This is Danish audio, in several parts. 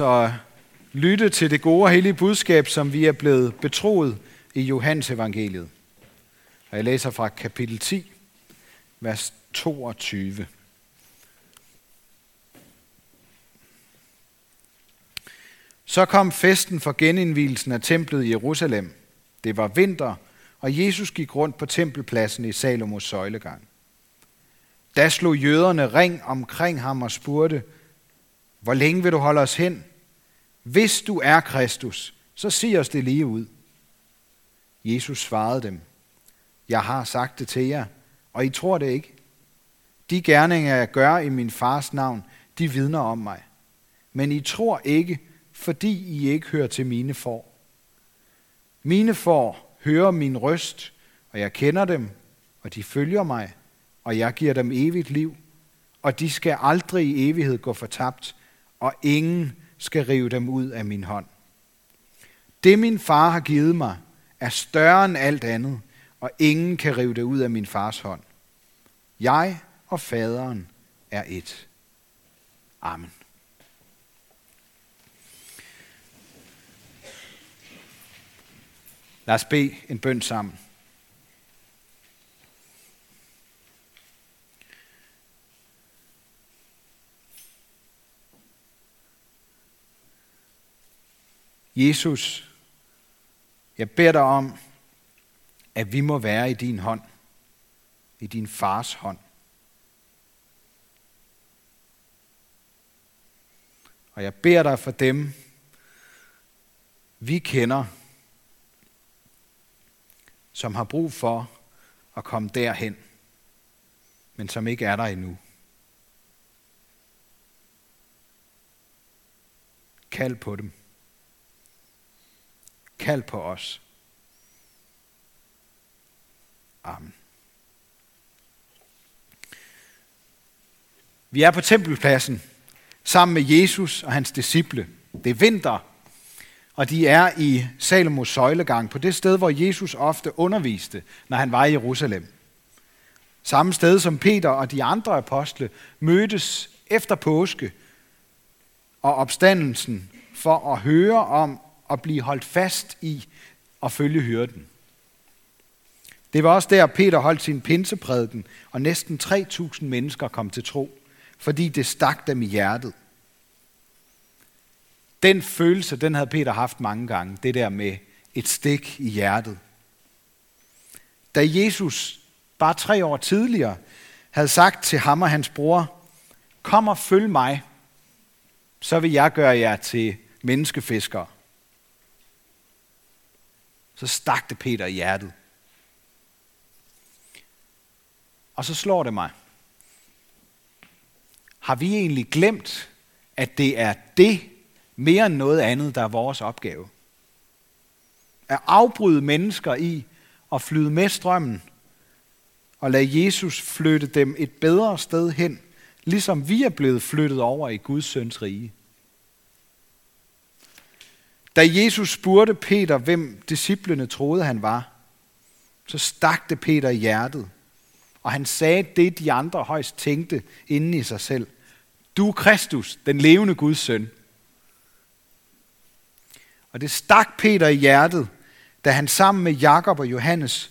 altså lytte til det gode og hellige budskab, som vi er blevet betroet i Johannes evangeliet. Og jeg læser fra kapitel 10, vers 22. Så kom festen for genindvielsen af templet i Jerusalem. Det var vinter, og Jesus gik rundt på tempelpladsen i Salomos søjlegang. Da slog jøderne ring omkring ham og spurgte, hvor længe vil du holde os hen? Hvis du er Kristus, så sig os det lige ud. Jesus svarede dem, jeg har sagt det til jer, og I tror det ikke. De gerninger, jeg gør i min fars navn, de vidner om mig. Men I tror ikke, fordi I ikke hører til mine får. Mine får hører min røst, og jeg kender dem, og de følger mig, og jeg giver dem evigt liv, og de skal aldrig i evighed gå fortabt, og ingen skal rive dem ud af min hånd. Det min far har givet mig, er større end alt andet, og ingen kan rive det ud af min fars hånd. Jeg og faderen er et. Amen. Lad os bede en bøn sammen. Jesus, jeg beder dig om, at vi må være i din hånd, i din fars hånd. Og jeg beder dig for dem, vi kender, som har brug for at komme derhen, men som ikke er der endnu. Kald på dem. Kald på os. Amen. Vi er på tempelpladsen sammen med Jesus og hans disciple. Det er vinter, og de er i Salomos søjlegang, på det sted, hvor Jesus ofte underviste, når han var i Jerusalem. Samme sted som Peter og de andre apostle mødtes efter påske og opstandelsen for at høre om at blive holdt fast i at følge hyrden. Det var også der, Peter holdt sin pinseprædiken, og næsten 3.000 mennesker kom til tro, fordi det stak dem i hjertet. Den følelse, den havde Peter haft mange gange, det der med et stik i hjertet. Da Jesus bare tre år tidligere havde sagt til ham og hans bror, kom og følg mig, så vil jeg gøre jer til menneskefiskere. Så stak det Peter i hjertet. Og så slår det mig. Har vi egentlig glemt, at det er det, mere end noget andet, der er vores opgave. At afbryde mennesker i at flyde med strømmen og lade Jesus flytte dem et bedre sted hen, ligesom vi er blevet flyttet over i Guds søns rige. Da Jesus spurgte Peter, hvem disciplene troede han var, så stak det Peter i hjertet, og han sagde det, de andre højst tænkte inden i sig selv. Du er Kristus, den levende Guds søn. Og det stak Peter i hjertet, da han sammen med Jakob og Johannes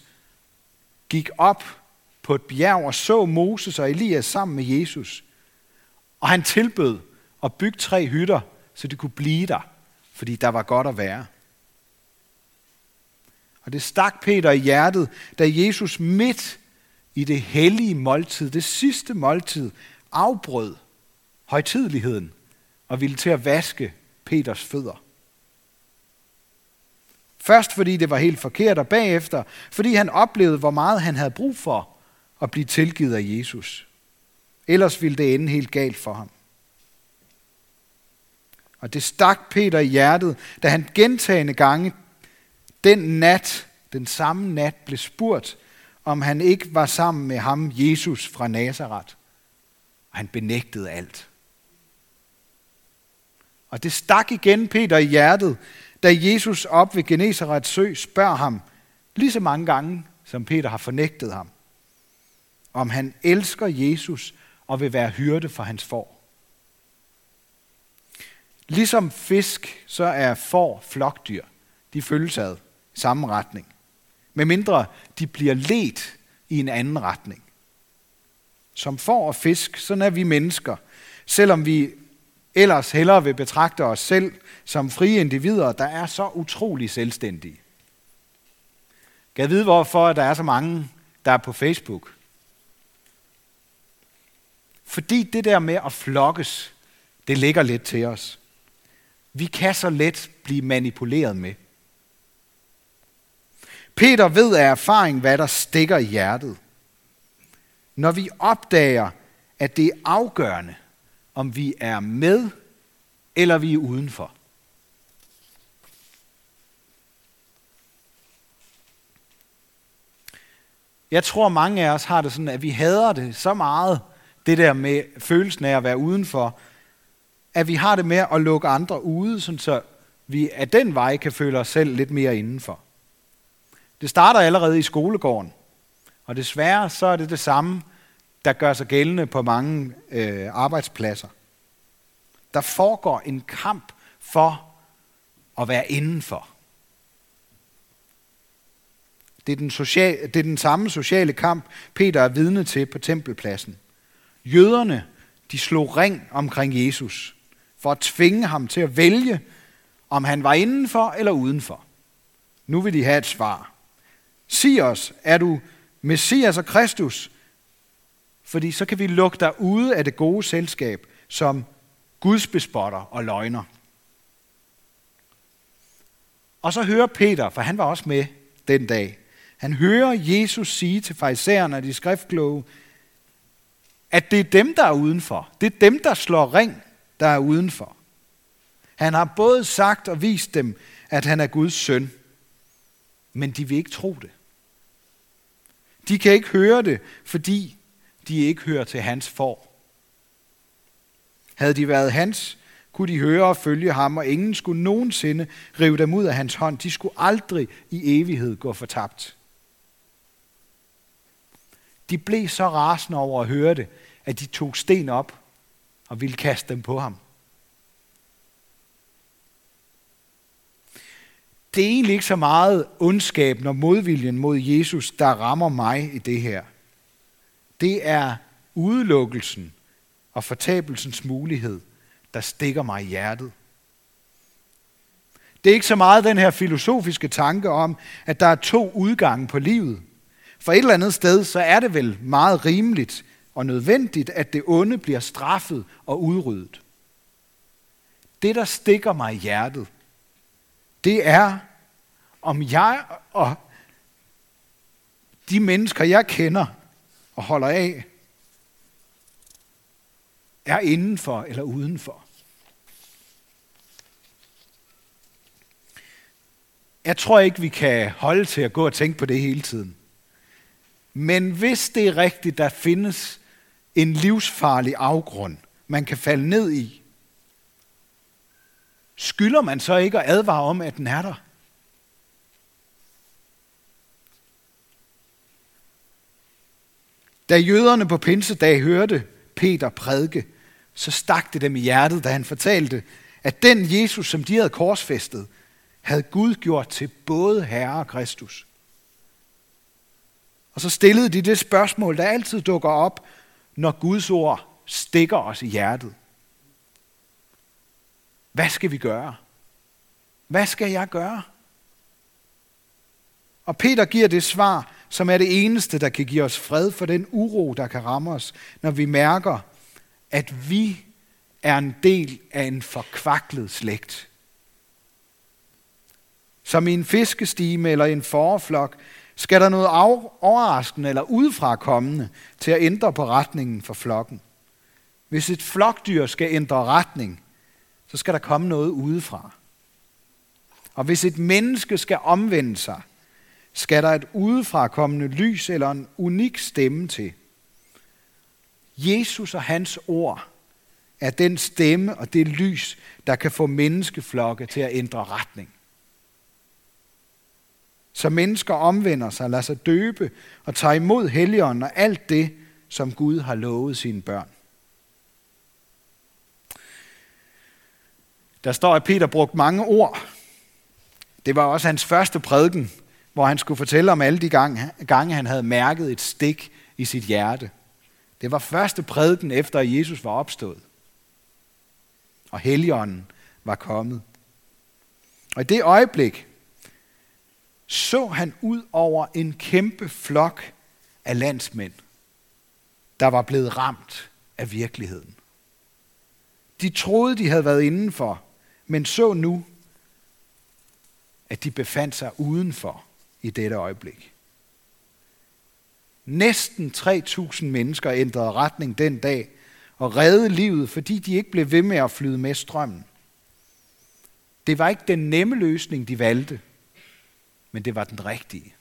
gik op på et bjerg og så Moses og Elias sammen med Jesus. Og han tilbød at bygge tre hytter, så de kunne blive der, fordi der var godt at være. Og det stak Peter i hjertet, da Jesus midt i det hellige måltid, det sidste måltid, afbrød højtideligheden og ville til at vaske Peters fødder. Først fordi det var helt forkert, og bagefter fordi han oplevede, hvor meget han havde brug for at blive tilgivet af Jesus. Ellers ville det ende helt galt for ham. Og det stak Peter i hjertet, da han gentagende gange den nat, den samme nat, blev spurgt, om han ikke var sammen med ham, Jesus fra Nazareth. Og han benægtede alt. Og det stak igen Peter i hjertet, da Jesus op ved Genesarets sø spørger ham, lige så mange gange, som Peter har fornægtet ham, om han elsker Jesus og vil være hyrde for hans får. Ligesom fisk, så er får flokdyr. De følges ad i samme retning. Med mindre de bliver let i en anden retning. Som får og fisk, sådan er vi mennesker. Selvom vi ellers hellere vil betragte os selv som frie individer, der er så utrolig selvstændige. Kan jeg vide, hvorfor der er så mange, der er på Facebook? Fordi det der med at flokkes, det ligger lidt til os. Vi kan så let blive manipuleret med. Peter ved af erfaring, hvad der stikker i hjertet. Når vi opdager, at det er afgørende, om vi er med eller vi er udenfor. Jeg tror, mange af os har det sådan, at vi hader det så meget, det der med følelsen af at være udenfor, at vi har det med at lukke andre ude, sådan så vi af den vej kan føle os selv lidt mere indenfor. Det starter allerede i skolegården, og desværre så er det det samme, der gør sig gældende på mange øh, arbejdspladser. Der foregår en kamp for at være indenfor. Det er, den social, det er den samme sociale kamp, Peter er vidne til på tempelpladsen. Jøderne, de slog ring omkring Jesus for at tvinge ham til at vælge, om han var indenfor eller udenfor. Nu vil de have et svar. Sig os, er du Messias og Kristus? Fordi så kan vi lukke dig ude af det gode selskab som gudsbespotter og løgner. Og så hører Peter, for han var også med den dag, han hører Jesus sige til farisæerne og de skriftkloge, at det er dem, der er udenfor. Det er dem, der slår ring, der er udenfor. Han har både sagt og vist dem, at han er Guds søn, men de vil ikke tro det. De kan ikke høre det, fordi de ikke hører til hans for. Havde de været hans, kunne de høre og følge ham, og ingen skulle nogensinde rive dem ud af hans hånd. De skulle aldrig i evighed gå fortabt. De blev så rasende over at høre det, at de tog sten op og ville kaste dem på ham. Det er egentlig ikke så meget ondskaben og modviljen mod Jesus, der rammer mig i det her. Det er udelukkelsen og fortabelsens mulighed, der stikker mig i hjertet. Det er ikke så meget den her filosofiske tanke om, at der er to udgange på livet. For et eller andet sted, så er det vel meget rimeligt og nødvendigt, at det onde bliver straffet og udryddet. Det, der stikker mig i hjertet, det er, om jeg og de mennesker, jeg kender og holder af, er indenfor eller udenfor. Jeg tror ikke, vi kan holde til at gå og tænke på det hele tiden. Men hvis det er rigtigt, der findes en livsfarlig afgrund, man kan falde ned i, skylder man så ikke at advare om, at den er der? Da jøderne på pinsedag hørte Peter prædike, så stak det dem i hjertet, da han fortalte, at den Jesus, som de havde korsfæstet, havde Gud gjort til både Herre og Kristus. Og så stillede de det spørgsmål, der altid dukker op, når Guds ord stikker os i hjertet. Hvad skal vi gøre? Hvad skal jeg gøre? Og Peter giver det svar, som er det eneste, der kan give os fred for den uro, der kan ramme os, når vi mærker, at vi er en del af en forkvaklet slægt. Som i en fiskestime eller en forflok, skal der noget overraskende eller udefra kommende til at ændre på retningen for flokken. Hvis et flokdyr skal ændre retning, så skal der komme noget udefra. Og hvis et menneske skal omvende sig, skal der et udefra kommende lys eller en unik stemme til. Jesus og hans ord er den stemme og det lys, der kan få menneskeflokke til at ændre retning. Så mennesker omvender sig, lader sig døbe og tager imod helligånden og alt det, som Gud har lovet sine børn. Der står, at Peter brugte mange ord. Det var også hans første prædiken, hvor han skulle fortælle om alle de gange, gange han havde mærket et stik i sit hjerte. Det var første prædiken efter, at Jesus var opstået. Og Helligånden var kommet. Og i det øjeblik så han ud over en kæmpe flok af landsmænd, der var blevet ramt af virkeligheden. De troede, de havde været indenfor, men så nu, at de befandt sig udenfor i dette øjeblik. Næsten 3.000 mennesker ændrede retning den dag og redde livet, fordi de ikke blev ved med at flyde med strømmen. Det var ikke den nemme løsning, de valgte, men det var den rigtige.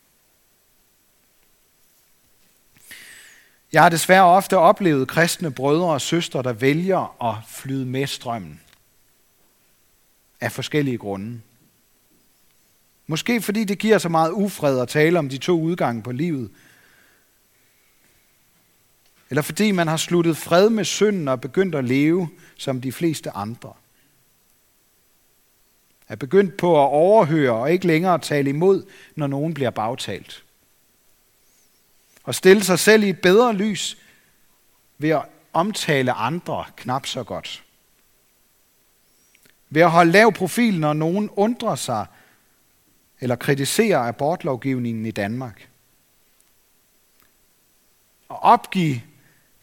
Jeg har desværre ofte oplevet kristne brødre og søstre, der vælger at flyde med strømmen. Af forskellige grunde. Måske fordi det giver så meget ufred at tale om de to udgange på livet. Eller fordi man har sluttet fred med synden og begyndt at leve som de fleste andre. Er begyndt på at overhøre og ikke længere tale imod, når nogen bliver bagtalt og stille sig selv i et bedre lys ved at omtale andre knap så godt. Ved at holde lav profil, når nogen undrer sig eller kritiserer abortlovgivningen i Danmark. Og opgive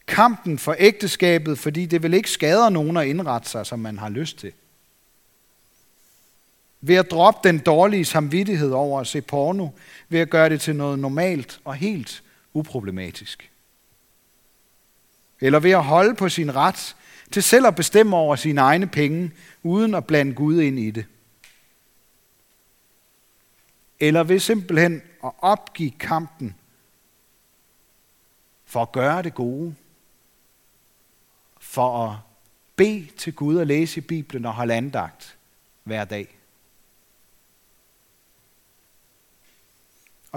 kampen for ægteskabet, fordi det vil ikke skader nogen at indrette sig, som man har lyst til. Ved at droppe den dårlige samvittighed over at se porno, ved at gøre det til noget normalt og helt uproblematisk. Eller ved at holde på sin ret til selv at bestemme over sine egne penge, uden at blande Gud ind i det. Eller ved simpelthen at opgive kampen for at gøre det gode, for at bede til Gud og læse i Bibelen og holde andagt hver dag.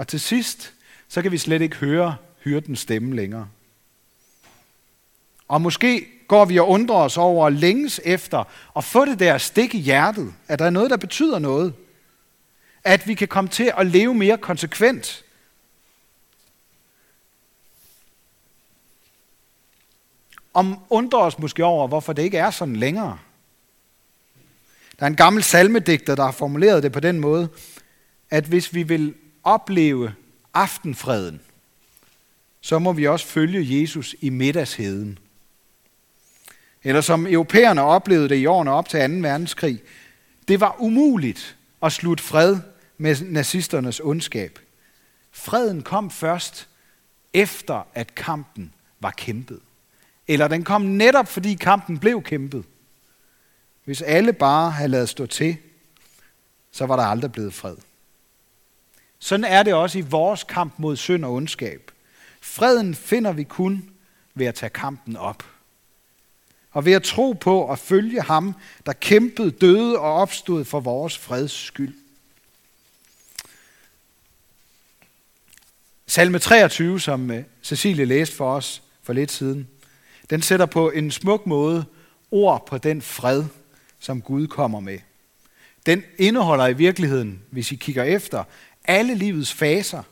Og til sidst, så kan vi slet ikke høre hyrdens stemme længere. Og måske går vi og undrer os over længes efter at få det der stik i hjertet, at der er noget, der betyder noget. At vi kan komme til at leve mere konsekvent. Om undrer os måske over, hvorfor det ikke er sådan længere. Der er en gammel salmedigter, der har formuleret det på den måde, at hvis vi vil opleve aftenfreden, så må vi også følge Jesus i middagsheden. Eller som europæerne oplevede det i årene op til 2. verdenskrig, det var umuligt at slutte fred med nazisternes ondskab. Freden kom først efter, at kampen var kæmpet. Eller den kom netop, fordi kampen blev kæmpet. Hvis alle bare havde lavet stå til, så var der aldrig blevet fred. Sådan er det også i vores kamp mod synd og ondskab. Freden finder vi kun ved at tage kampen op. Og ved at tro på og følge ham, der kæmpede, døde og opstod for vores freds skyld. Salme 23, som øh, Cecilie læste for os for lidt siden, den sætter på en smuk måde ord på den fred, som Gud kommer med. Den indeholder i virkeligheden, hvis I kigger efter, alle livets faser,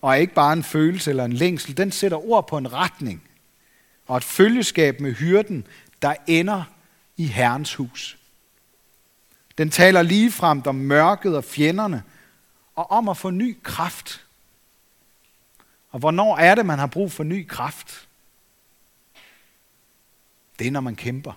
og er ikke bare en følelse eller en længsel. Den sætter ord på en retning og et følgeskab med hyrden, der ender i Herrens hus. Den taler ligefrem om mørket og fjenderne, og om at få ny kraft. Og hvornår er det, man har brug for ny kraft? Det er, når man kæmper.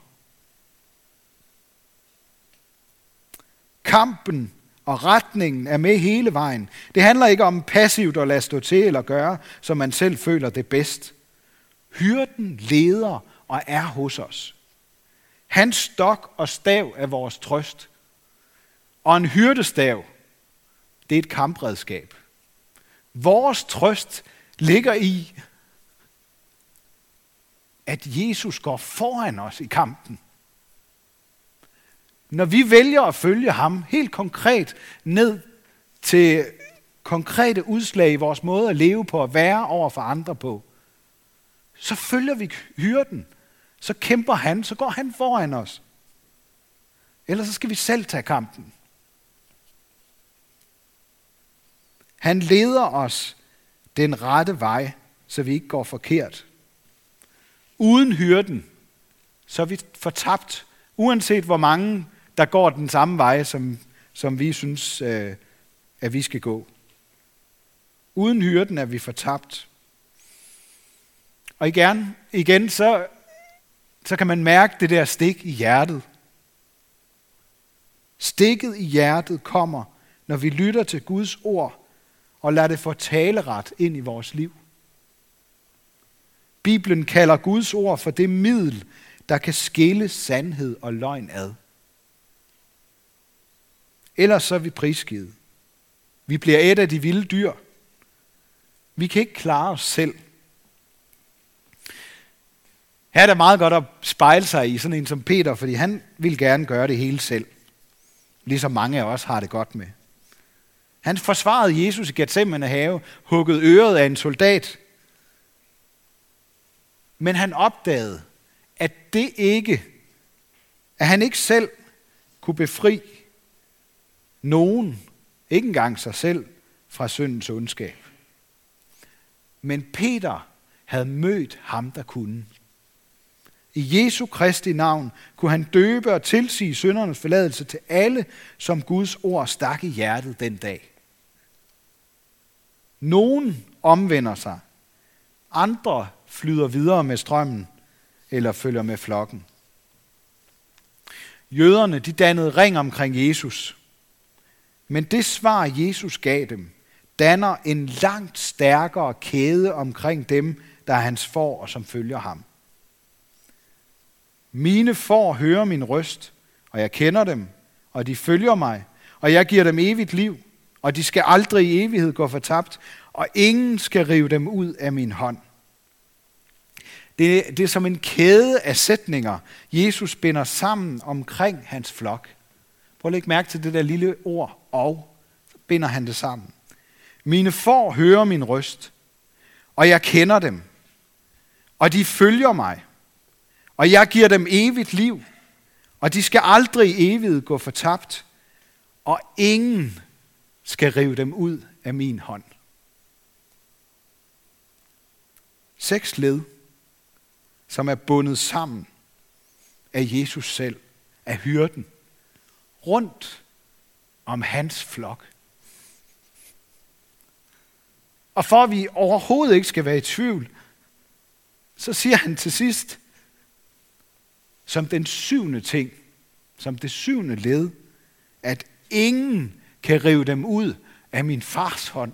Kampen og retningen er med hele vejen. Det handler ikke om passivt at lade stå til eller gøre, som man selv føler det bedst. Hyrden leder og er hos os. Hans stok og stav er vores trøst. Og en hyrdestav, det er et kampredskab. Vores trøst ligger i, at Jesus går foran os i kampen. Når vi vælger at følge ham helt konkret ned til konkrete udslag i vores måde at leve på og være over for andre på, så følger vi hyrden. Så kæmper han, så går han foran os. Ellers så skal vi selv tage kampen. Han leder os den rette vej, så vi ikke går forkert. Uden hyrden, så er vi fortabt, uanset hvor mange, der går den samme vej, som, som vi synes, øh, at vi skal gå. Uden hyrden er vi fortabt. Og igen, igen så, så kan man mærke det der stik i hjertet. Stikket i hjertet kommer, når vi lytter til Guds ord og lader det få taleret ind i vores liv. Bibelen kalder Guds ord for det middel, der kan skille sandhed og løgn ad. Ellers så er vi prisgivet. Vi bliver et af de vilde dyr. Vi kan ikke klare os selv. Her er det meget godt at spejle sig i sådan en som Peter, fordi han vil gerne gøre det hele selv. Ligesom mange af os har det godt med. Han forsvarede Jesus i Gethsemane have, hugget øret af en soldat. Men han opdagede, at det ikke, at han ikke selv kunne befri nogen, ikke engang sig selv, fra syndens ondskab. Men Peter havde mødt ham, der kunne. I Jesu Kristi navn kunne han døbe og tilsige syndernes forladelse til alle, som Guds ord stak i hjertet den dag. Nogen omvender sig, andre flyder videre med strømmen eller følger med flokken. Jøderne de dannede ring omkring Jesus. Men det svar, Jesus gav dem, danner en langt stærkere kæde omkring dem, der er hans for og som følger ham. Mine får hører min røst, og jeg kender dem, og de følger mig, og jeg giver dem evigt liv, og de skal aldrig i evighed gå fortabt, og ingen skal rive dem ud af min hånd. Det, det er som en kæde af sætninger, Jesus binder sammen omkring hans flok. Prøv at lægge mærke til det der lille ord, og så binder han det sammen. Mine får hører min røst, og jeg kender dem, og de følger mig, og jeg giver dem evigt liv, og de skal aldrig i evigt gå fortabt, og ingen skal rive dem ud af min hånd. Seks led, som er bundet sammen af Jesus selv, af hyrden, rundt om hans flok. Og for at vi overhovedet ikke skal være i tvivl, så siger han til sidst, som den syvende ting, som det syvende led, at ingen kan rive dem ud af min fars hånd.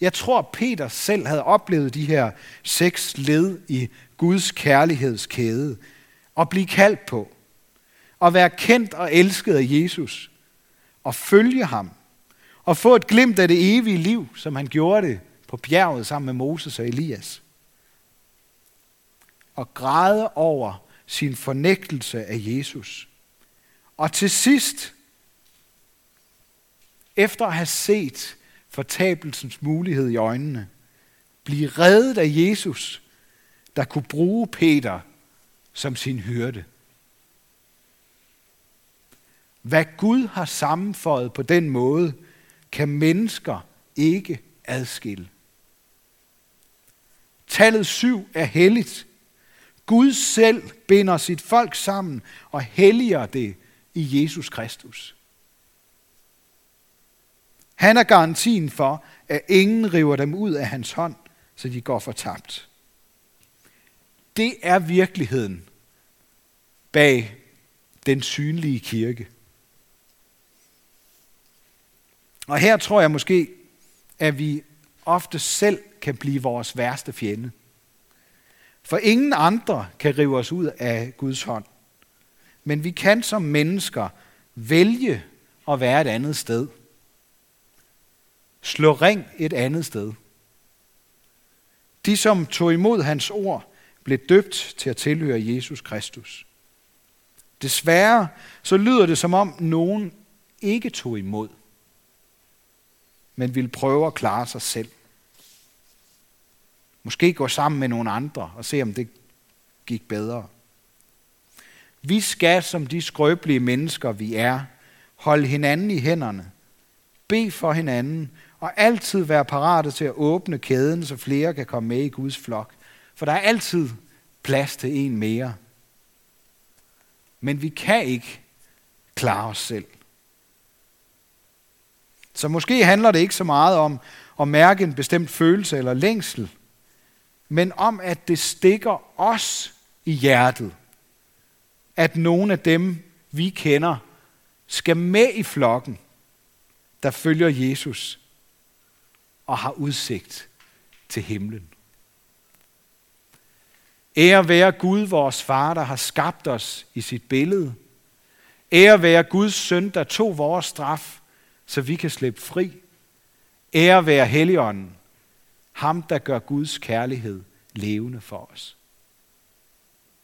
Jeg tror, Peter selv havde oplevet de her seks led i Guds kærlighedskæde og blive kaldt på, at være kendt og elsket af Jesus, og følge ham, og få et glimt af det evige liv, som han gjorde det på bjerget sammen med Moses og Elias. Og græde over sin fornægtelse af Jesus. Og til sidst, efter at have set fortabelsens mulighed i øjnene, blive reddet af Jesus, der kunne bruge Peter som sin hyrde. Hvad Gud har sammenføjet på den måde, kan mennesker ikke adskille. Tallet syv er helligt. Gud selv binder sit folk sammen og helliger det i Jesus Kristus. Han er garantien for, at ingen river dem ud af hans hånd, så de går fortabt. Det er virkeligheden bag den synlige kirke. Og her tror jeg måske, at vi ofte selv kan blive vores værste fjende. For ingen andre kan rive os ud af Guds hånd. Men vi kan som mennesker vælge at være et andet sted. Slå ring et andet sted. De, som tog imod hans ord, blev døbt til at tilhøre Jesus Kristus. Desværre så lyder det som om nogen ikke tog imod, men ville prøve at klare sig selv. Måske gå sammen med nogle andre og se, om det gik bedre. Vi skal, som de skrøbelige mennesker vi er, holde hinanden i hænderne, bede for hinanden og altid være parate til at åbne kæden, så flere kan komme med i Guds flok. For der er altid plads til en mere. Men vi kan ikke klare os selv. Så måske handler det ikke så meget om at mærke en bestemt følelse eller længsel, men om at det stikker os i hjertet, at nogle af dem, vi kender, skal med i flokken, der følger Jesus og har udsigt til himlen. Ære være Gud, vores far, der har skabt os i sit billede. Ære være Guds søn, der tog vores straf, så vi kan slippe fri. Ære være Helligånden, ham der gør Guds kærlighed levende for os.